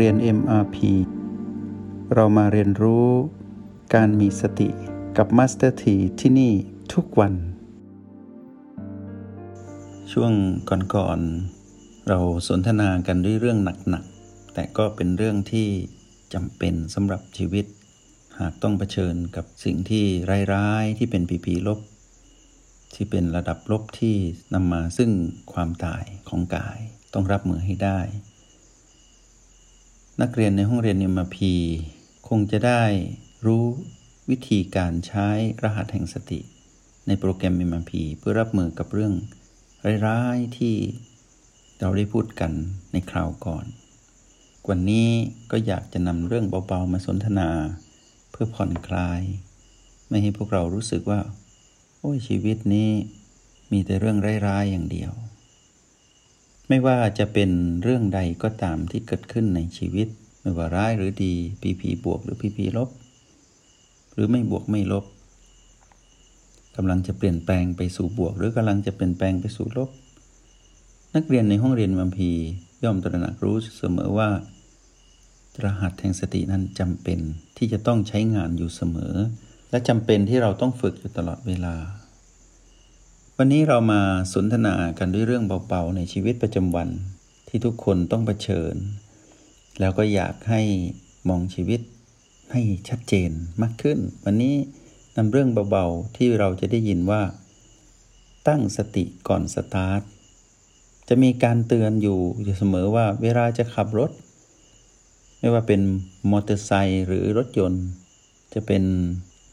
เรียน MRP เรามาเรียนรู้การมีสติกับ Master T ที่ที่นี่ทุกวัน ช่วงก่อนๆเราสนทนากันด้วยเรื่องหนักๆ แต่ก็เป็นเรื่องที่จำเป็นสำหรับชีวิต หากต้องเผชิญกับสิ่งที่ร้ายๆที่เป็นปีปีลบ ที่เป็นระดับลบที่นำมาซึ่งความตายของกายต้องรับมือให้ได้ นักเรียนในห้องเรียนเอ็มพีคงจะได้รู้วิธีการใช้รหัสแห่งสติ ในโปรแกรม MMP เพื่อรับมือกับเรื่องร้ายๆที่เราได้พูดกันในคราวก่อน วันนี้ก็อยากจะนำเรื่องเบาๆมาสนทนา เพื่อผ่อนคลาย ไม่ให้พวกเรารู้สึกว่า โอ้ยชีวิตนี้มีแต่เรื่องร้ายๆอย่างเดียว ไม่ว่าจะเป็นเรื่องใดก็ตามที่เกิดขึ้นในชีวิต ไม่ว่าร้ายหรือดีพีพีบวกหรือพีพีลบ หรือไม่บวกไม่ลบกำลังจะเปลี่ยนแปลงไปสู่บวก หรือกำลังจะเปลี่ยนแปลงไปสู่ลบ นักเรียนในห้องเรียนมัมพีย่อมตระหนักรู้เสมอว่ารหัสแห่งสตินั้นจำเป็นที่จะต้องใช้งานอยู่เสมอ และจำเป็นที่เราต้องฝึกอยู่ตลอดเวลา วันนี้เรามาสนทนากันด้วยเรื่องเบาๆในชีวิตประจำวันที่ทุกคนต้องเผชิญ แล้วก็อยากให้มองชีวิตให้ชัดเจนมากขึ้น วันนี้นำเรื่องเบาๆที่เราจะได้ยินว่า ตั้งสติก่อนสตาร์ทจะมีการเตือนอยู่อยู่เสมอว่าเวลาจะขับรถ ไม่ว่าเป็นมอเตอร์ไซค์หรือรถยนต์ จะเป็น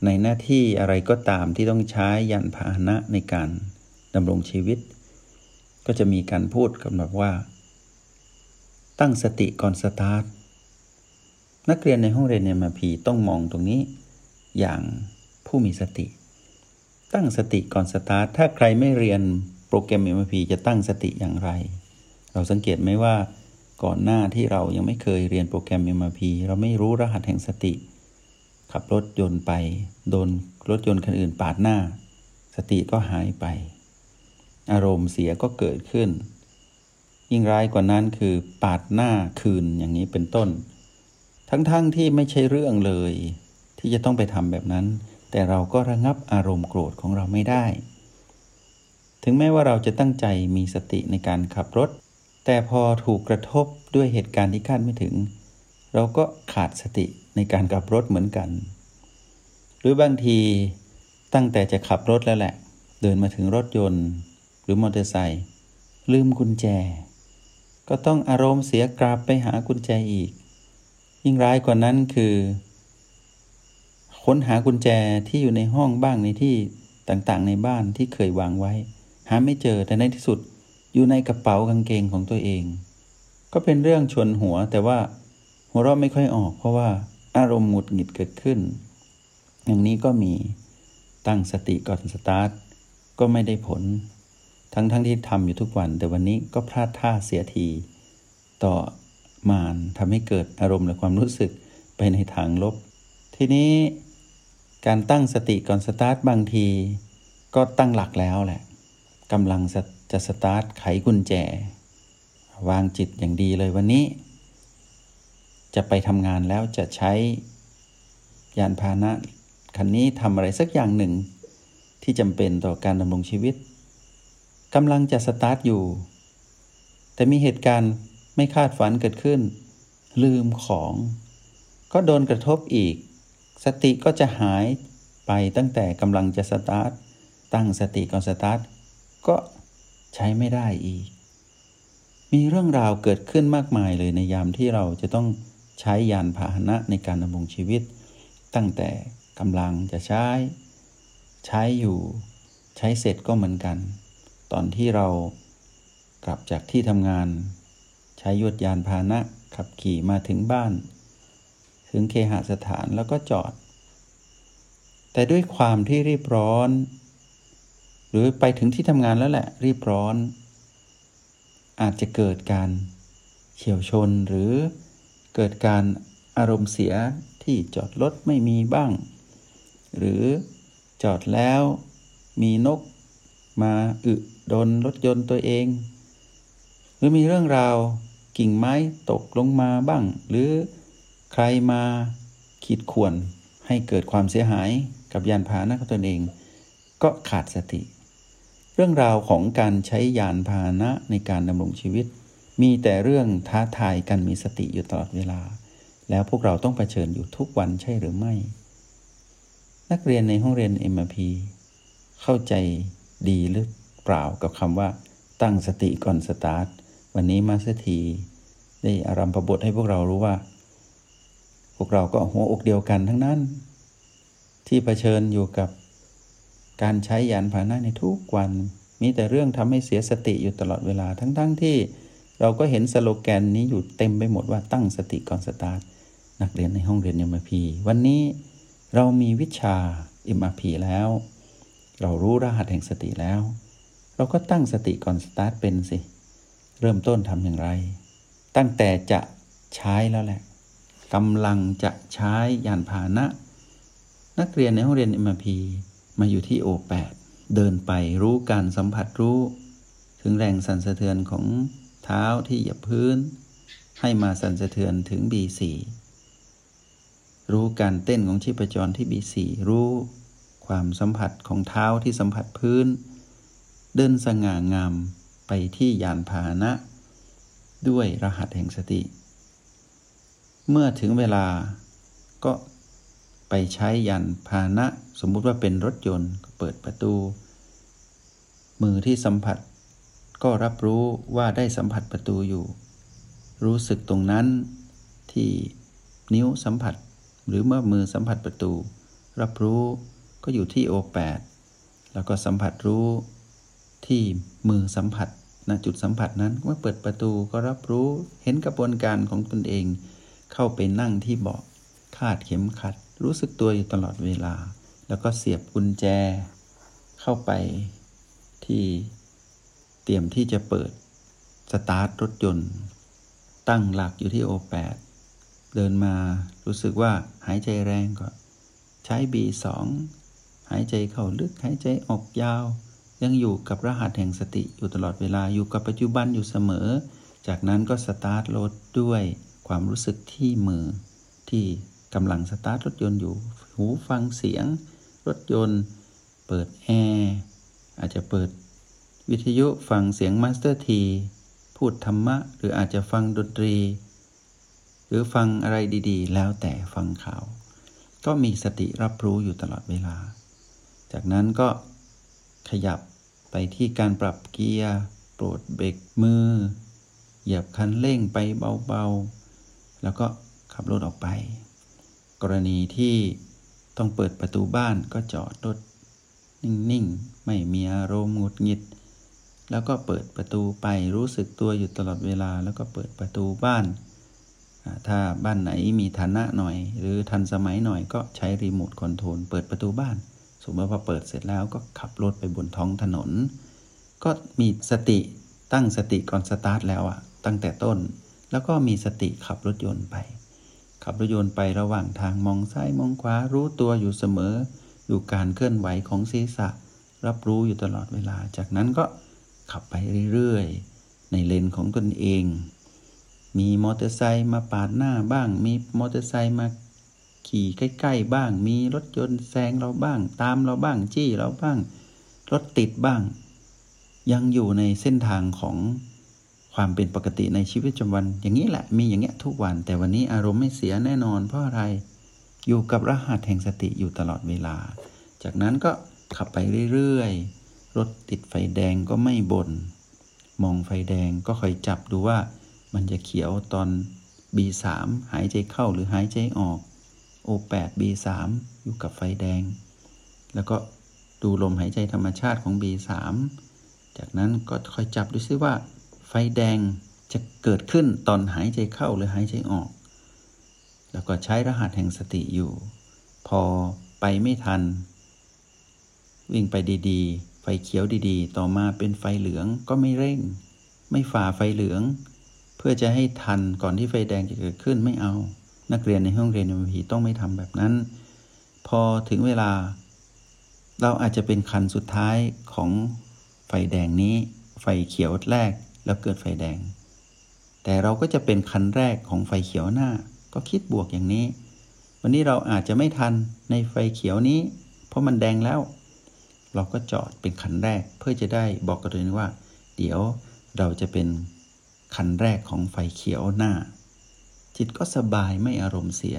ในหน้าที่อะไรก็ตามที่ต้องใช้ยานพาหนะในการ ดำรงชีวิต ก็จะมีการพูดกันแบบว่า ตั้งสติก่อนสตาร์ทนักเรียนในห้องเรียน MRP ต้องมองตรงนี้อย่างผู้มีสติ ตั้งสติก่อนสตาร์ทถ้าใครไม่เรียนโปรแกรม MRP จะตั้งสติอย่างไร เราสังเกตไหมว่าก่อนหน้าที่เรายังไม่เคยเรียนโปรแกรมเอ็มพีเราไม่รู้รหัสแห่งสติ ขับรถยนต์ไป โดนรถยนต์คันอื่นปาดหน้า สติก็หายไป อารมณ์เสียก็เกิดขึ้น ยิ่งร้ายกว่านั้นคือปาดหน้าคืนอย่างนี้เป็นต้น ทั้งๆทที่ไม่ใช่เรื่องเลย ที่จะต้องไปทำแบบนั้น แต่เราก็ระงับอารมณ์โกรธของเราไม่ได้ ถึงแม้ว่าเราจะตั้งใจมีสติในการขับรถ แต่พอถูกกระทบด้วยเหตุการณ์ที่คาดไม่ถึง เราก็ขาดสติในการขับรถเหมือนกัน หรือบางทีตั้งแต่จะขับรถแล้วแหละ เดินมาถึงรถยนต์ หรือมอเตอร์ไซค์ลืมกุญแจ ก็ต้องอารมณ์เสียกราบไปหากุญแจอีก ยิ่งร้ายกว่านั้นคือ ค้นหากุญแจที่อยู่ในห้องบ้างในที่ต่างๆ ในบ้านที่เคยวางไว้ หาไม่เจอแต่ในที่สุดอยู่ในกระเป๋ากางเกงของตัวเอง ก็เป็นเรื่องชวนหัวแต่ว่าหัวเราะไม่ค่อยออก เพราะว่าอารมณ์หงุดหงิดเกิดขึ้น อย่างนี้ก็มีตั้งสติก่อนสตาร์ทก็ไม่ได้ผล ทั้งทั้งที่ทำอยู่ทุกวัน แต่วันนี้ก็พลาดท่าเสียที ต่อมานทำให้เกิดอารมณ์และความรู้สึกไปในทางลบ ทีนี้การตั้งสติก่อนสตาร์ทบางที ก็ตั้งหลักแล้วแหละกำลังจะสตาร์ทไขกุญแจ วางจิตอย่างดีเลยวันนี้ จะไปทำงานแล้วจะใช้ยานพาหนะคันนี้ทำอะไรสักอย่างหนึ่ง ที่จำเป็นต่อการดำรงชีวิต กำลังจะสตาร์ทอยู่ แต่มีเหตุการณ์ไม่คาดฝันเกิดขึ้น ลืมของ ก็โดนกระทบอีก สติก็จะหายไปตั้งแต่กำลังจะสตาร์ท ตั้งสติก่อนสตาร์ท ก็ใช้ไม่ได้อีก มีเรื่องราวเกิดขึ้นมากมายเลยในยามที่เราจะต้องใช้ยานพาหนะในการดำรงชีวิต ตั้งแต่กำลังจะใช้ ใช้อยู่ ใช้เสร็จก็เหมือนกัน ตอนที่เรากลับจากที่ทำงาน ใช้ยวดยานพาหนะขับขี่มาถึงบ้าน ถึงเคหสถานแล้วก็จอด แต่ด้วยความที่รีบร้อน หรือไปถึงที่ทำงานแล้วแหละ รีบร้อน อาจจะเกิดการเฉียวชนหรือเกิดการอารมณ์เสียที่จอดรถไม่มีบ้าง หรือจอดแล้วมีนก มาอึดนรถยนต์ตัวเอง หรือมีเรื่องราวกิ่งไม้ตกลงมาบ้าง หรือใครมาขีดข่วนให้เกิดความเสียหายกับยานพาหนะของตนเอง ก็ขาดสติ เรื่องราวของการใช้ยานพาหนะในการดำรงชีวิต มีแต่เรื่องท้าทายกันมีสติอยู่ตลอดเวลา แล้วพวกเราต้องเผชิญอยู่ทุกวันใช่หรือไม่ นักเรียนในห้องเรียน MRP เข้าใจ ดีหรือเปล่ากับคำว่า ตั้งสติก่อนสตาร์ท วันนี้มาสถีได้อารัมพบทให้พวกเรารู้ว่า พวกเราก็หัวอกเดียวกันทั้งนั้น ที่เผชิญอยู่กับการใช้ยานพาหนะในทุกวัน มีแต่เรื่องทำให้เสียสติอยู่ตลอดเวลาทั้งๆทที่เราก็เห็นสโลแกนนี้อยู่เต็มไปหมดว่าตั้งสติก่อนสตาร์ทนักเรียนในห้องเรียนยมพีวันนี้เรามีวิชา MRP แล้ว เรารู้รหัสแห่งสติแล้ว เราก็ตั้งสติก่อนสตาร์ทเป็นสิ เริ่มต้นทำอย่างไร ตั้งแต่จะใช้แล้วแหละกำลังจะใช้ยานพาหนะ นักเรียนในห้องเรียน MRP มาอยู่ที่ O8 เดินไปรู้การสัมผัสรู้ ถึงแรงสั่นสะเทือนของเท้าที่เหยียบพื้น ให้มาสั่นสะเทือนถึง B4 รู้การเต้นของชีพจรที่ B4 รู้ ความสัมผัสของเท้าที่สัมผัสพื้น เดินสง่างามไปที่ยานพาหนะ ด้วยรหัสแห่งสติ เมื่อถึงเวลาก็ไปใช้ยานพาหนะ สมมุติว่าเป็นรถยนต์ก็เปิดประตู มือที่สัมผัส ก็รับรู้ว่าได้สัมผัสประตูอยู่ รู้สึกตรงนั้นที่นิ้วสัมผัส หรือเมื่อมือสัมผัสประตู รับรู้ ก็อยู่ที่ O8 แปดแล้วก็สัมผัสรู้ที่มือสัมผัสณจุดสัมผัสนั้นเมื่อเปิดประตูก็รับรู้เห็นกระบวนการของตนเอง เข้าไปนั่งที่เบาะคาดเข็มขัด รู้สึกตัวอยู่ตลอดเวลา แล้วก็เสียบกุญแจ เข้าไปที่เตรียมที่จะเปิดสตาร์ทรถยนต์ ตั้งหลักอยู่ที่ O8 เดินมารู้สึกว่าหายใจแรงก็ใช้ B2 หายใจเข้าลึกหายใจออกยาว ยังอยู่กับรหัสแห่งสติอยู่ตลอดเวลาอยู่กับปัจจุบันอยู่เสมอ จากนั้นก็สตาร์ทรถด้วยความรู้สึกที่มือ ที่กำลังสตาร์ทรถยนต์อยู่ หูฟังเสียง รถยนต์ เปิดแอร์อาจจะเปิดวิทยุฟังเสียง Master T พูดธรรมะ หรืออาจจะฟังดนตรี หรือฟังอะไรดีๆ แล้วแต่ฟังข่าว ก็มีสติรับรู้อยู่ตลอดเวลา จากนั้นก็ขยับไปที่การปรับเกียร์โปรดเบรกมือ เหยียบคันเร่งไปเบาๆ แล้วก็ขับรถออกไป กรณีที่ต้องเปิดประตูบ้านก็จอดรถนิ่งๆ ไม่มีอารมณ์หงุดหงิด แล้วก็เปิดประตูไปรู้สึกตัวอยู่ตลอดเวลา แล้วก็เปิดประตูบ้าน ถ้าบ้านไหนมีฐานะหน่อย หรือทันสมัยหน่อยก็ใช้รีโมทคอนโทรลเปิดประตูบ้าน สมมติว่าเปิดเสร็จแล้วก็ขับรถไปบนท้องถนน ก็มีสติตั้งสติก่อนสตาร์ทแล้วอะตั้งแต่ต้น แล้วก็มีสติขับรถยนต์ไป ขับรถยนต์ไประหว่างทางมองซ้ายมองขวารู้ตัวอยู่เสมอ ดูการเคลื่อนไหวของศีรษะ รับรู้อยู่ตลอดเวลา จากนั้นก็ขับไปเรื่อยๆ ในเลนของตนเอง มีมอเตอร์ไซค์มาปาดหน้าบ้าง มีมอเตอร์ไซค์มา ขี่ใกล้ๆบ้าง มีรถยนต์แซงเราบ้าง ตามเราบ้างจี้เราบ้าง รถติดบ้าง ยังอยู่ในเส้นทางของความเป็นปกติในชีวิตประจำวัน อย่างนี้แหละมีอย่างเงี้ยทุกวัน แต่วันนี้อารมณ์ไม่เสียแน่นอน เพราะอะไรอยู่กับรหัสแห่งสติอยู่ตลอดเวลา จากนั้นก็ขับไปเรื่อยๆ รถติดไฟแดงก็ไม่บน่น มองไฟแดงก็คอยจับดูว่า มันจะเขียวตอน B3 หายใจเข้าหรือหายใจออก O8 B3 อยู่กับไฟแดง แล้วก็ดูลมหายใจธรรมชาติของ B3 จากนั้นก็คอยจับดูซิว่า ไฟแดงจะเกิดขึ้นตอนหายใจเข้าหรือหายใจออก แล้วก็ใช้รหัสแห่งสติอยู่ พอไปไม่ทัน วิ่งไปดีๆ ไฟเขียวดีๆ ต่อมาเป็นไฟเหลืองก็ไม่เร่ง ไม่ฝ่าไฟเหลือง เพื่อจะให้ทันก่อนที่ไฟแดงจะเกิดขึ้นไม่เอา นักเรียนในห้องเรียนมพีต้องไม่ทำแบบนั้น พอถึงเวลา เราอาจจะเป็นคันสุดท้ายของไฟแดงนี้ ไฟเขียวแรกแล้วเกิดไฟแดง แต่เราก็จะเป็นคันแรกของไฟเขียวหน้า ก็คิดบวกอย่างนี้ วันนี้เราอาจจะไม่ทันในไฟเขียวนี้ เพราะมันแดงแล้ว เราก็จอดเป็นคันแรกเพื่อจะได้บอกกับตัวเองว่า เดี๋ยวเราจะเป็นคันแรกของไฟเขียวหน้า จิตก็สบายไม่อารมณ์เสีย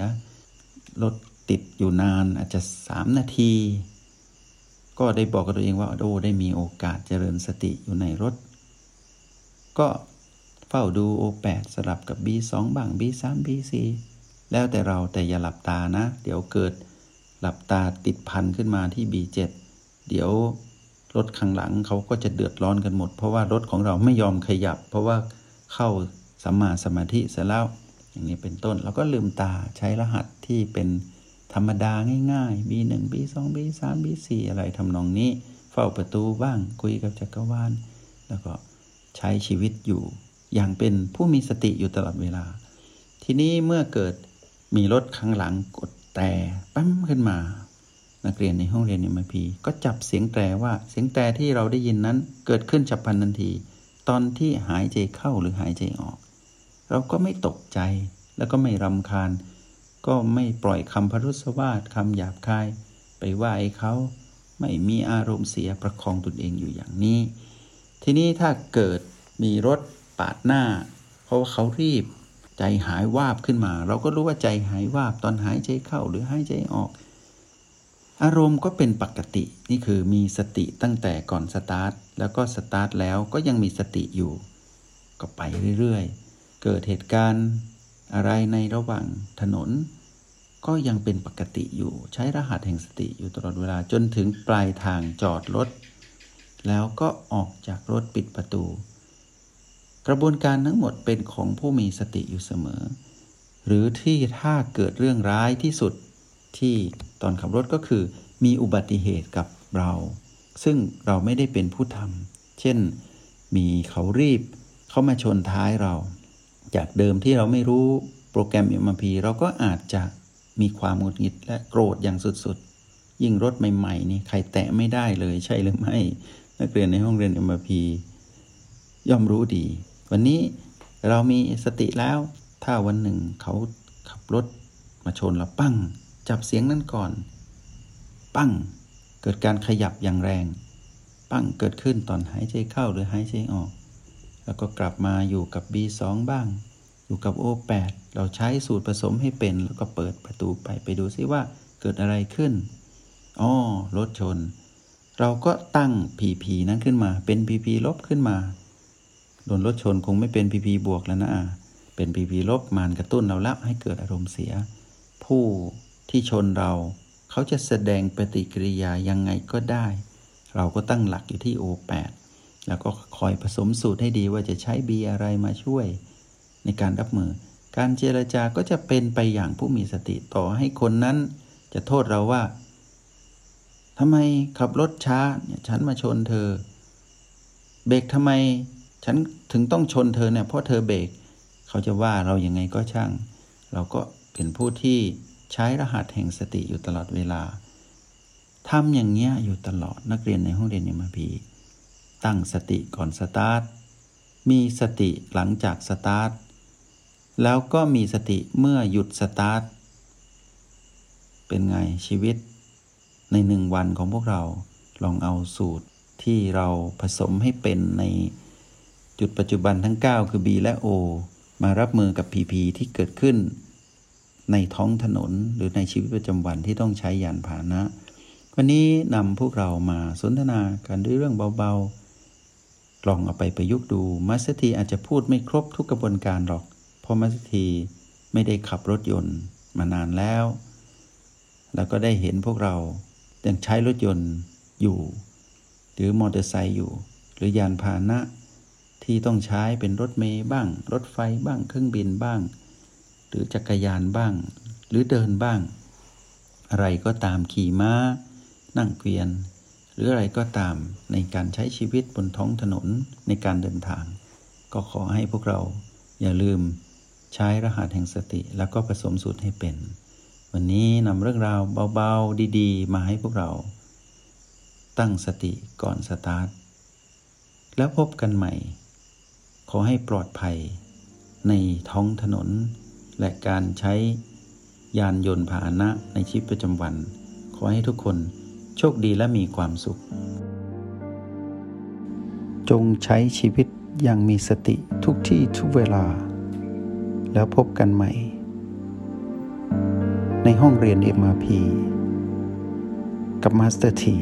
รถติดอยู่นานอาจจะสามนาที ก็ได้บอกกับตัวเองว่าโอ้ได้มีโอกาสเจริญสติอยู่ในรถ ก็เฝ้าดูโอแปดสลับกับ B2 บ้าง B3 B4 แล้วแต่เราแต่อย่าหลับตานะ เดี๋ยวเกิดหลับตาติดพันขึ้นมาที่ B7 เดี๋ยวรถข้างหลังเขาก็จะเดือดร้อนกันหมด เพราะว่ารถของเราไม่ยอมขยับ เพราะว่าเข้าสัมมาสมาธิเสร็จแล้ว อย่างนี้เป็นต้น แล้วก็ลืมตาใช้รหัสที่เป็นธรรมดาง่ายๆ B1 B2 B3 B4 อะไรทำนองนี้ เฝ้าประตูบ้างคุยกับจักรวาล แล้วก็ใช้ชีวิตอยู่ อย่างเป็นผู้มีสติอยู่ตลอดเวลา ทีนี้เมื่อเกิดมีรถข้างหลังกดแต่ปั๊มขึ้นมา นักเรียนในห้องเรียนเอ็มพีก็จับเสียงแตรว่าเสียงแตรที่เราได้ยินนั้นเกิดขึ้นฉับพลันทันที ตอนที่หายใจเข้าหรือหายใจออก เราก็ไม่ตกใจ แล้วก็ไม่รำคาญ ก็ไม่ปล่อยคำพรุษวาทคำหยาบคาย ไปว่าไอ้เขาไม่มีอารมณ์เสียประคองตนเองอยู่อย่างนี้ ทีนี้ถ้าเกิดมีรถปาดหน้า เพราะว่าเขารีบ ใจหายวาบขึ้นมา เราก็รู้ว่าใจหายวาบตอนหายใจเข้าหรือหายใจออก อารมณ์ก็เป็นปกตินี่คือมีสติตั้งแต่ก่อนสตาร์ทแล้วก็สตาร์ทแล้วก็ยังมีสติอยู่ ก็ไปเรื่อยๆ เกิดเหตุการณ์อะไรในระหว่างถนน ก็ยังเป็นปกติอยู่ใช้รหัสแห่งสติอยู่ตลอดเวลาจนถึงปลายทางจอดรถ แล้วก็ออกจากรถปิดประตู กระบวนการทั้งหมดเป็นของผู้มีสติอยู่เสมอ หรือที่ถ้าเกิดเรื่องร้ายที่สุดที่ตอนขับรถก็คือ มีอุบัติเหตุกับเรา ซึ่งเราไม่ได้เป็นผู้ทำเช่นมีเขารีบ เข้ามาชนท้ายเรา จากเดิมที่เราไม่รู้โปรแกรม MRP เราก็อาจจะมีความหงุดหงิดและโกรธอย่างสุดๆ ยิ่งรถใหม่ๆนี่ใครแตะไม่ได้เลยใช่หรือไม่ นักเรียนในห้องเรียน MRP ย่อมรู้ดี วันนี้เรามีสติแล้ว ถ้าวันหนึ่งเขาขับรถมาชนเราปั้ง จับเสียงนั้นก่อน ปั้ง เกิดการขยับอย่างแรง ปั้งเกิดขึ้นตอนหายใจเข้าหรือหายใจออก แล้วก็กลับมาอยู่กับ B2 บ้าง อยู่กับ O8 เราใช้สูตรผสมให้เป็น แล้วก็เปิดประตูไปไปดูซิว่าเกิดอะไรขึ้นอ๋อรถชน เราก็ตั้ง PP นั้นขึ้นมา เป็น PP ลบขึ้นมาโดนรถชนคงไม่เป็น PP บวกแล้วนะเป็น PP ลบมานกระตุ้นเราละให้เกิดอารมณ์เสีย ผู้ที่ชนเรา เขาจะแสดงปฏิกิริยายังไงก็ได้ เราก็ตั้งหลักอยู่ที่ O8 แล้วก็คอยผสมสูตรให้ดีว่าจะใช้ B อะไรมาช่วย ในการรับมือ การเจรจาก็จะเป็นไปอย่างผู้มีสติต่อให้คนนั้น จะโทษเราว่าทำไมขับรถช้าเนี่ยฉันมาชนเธอ เบรกทำไมฉันถึงต้องชนเธอเนี่ยเพราะเธอเบรกเขาจะว่าเรายัางไงก็ช่าง เราก็เป็นผู้ที่ใช้รหัสแห่งสติอยู่ตลอดเวลาทำอย่างเงี้ยอยู่ตลอดนักเรียนในห้องเรียนเอ็มพี ตั้งสติก่อนสตาร์ท มีสติหลังจากสตาร์ท แล้วก็มีสติเมื่อหยุดสตาร์ท เป็นไงชีวิต ในหนึ่งวันของพวกเราลองเอาสูตรที่เราผสมให้เป็นในจุดปัจจุบันทั้ง 9 คือ B และ O มารับมือกับ PP ที่เกิดขึ้น ในท้องถนนหรือในชีวิตประจำวันที่ต้องใช้ยานพาหนะ วันนี้นำพวกเรามาสนทนากันด้วยเรื่องเบาๆ ลองเอาไปประยุกต์ดู มัสตีอาจจะพูดไม่ครบทุกกระบวนการหรอก เพราะมัสตีไม่ได้ขับรถยนต์มานานแล้ว แล้วก็ได้เห็นพวกเรายังใช้รถยนต์อยู่ หรือมอเตอร์ไซค์อยู่ หรือยานพาหนะที่ต้องใช้เป็นรถเมย์บ้าง รถไฟบ้าง เครื่องบินบ้าง หรือจักรยานบ้าง หรือเดินบ้าง อะไรก็ตามขี่ม้า นั่งเกวียน หรืออะไรก็ตามในการใช้ชีวิตบนท้องถนนในการเดินทาง ก็ขอให้พวกเราอย่าลืมใช้รหัสแห่งสติแล้วก็ผสมสูตรให้เป็น วันนี้นำเรื่องราวเบาๆ ดีๆ มาให้พวกเรา ตั้งสติก่อนสตาร์ท แล้วพบกันใหม่ ขอให้ปลอดภัย ในท้องถนน และการใช้ยานยนต์พาหนะในชีวิตประจำวัน ขอให้ทุกคน โชคดีและมีความสุข จงใช้ชีวิตอย่างมีสติทุกที่ทุกเวลา แล้วพบกันใหม่ ในห้องเรียน MRP กับ Master T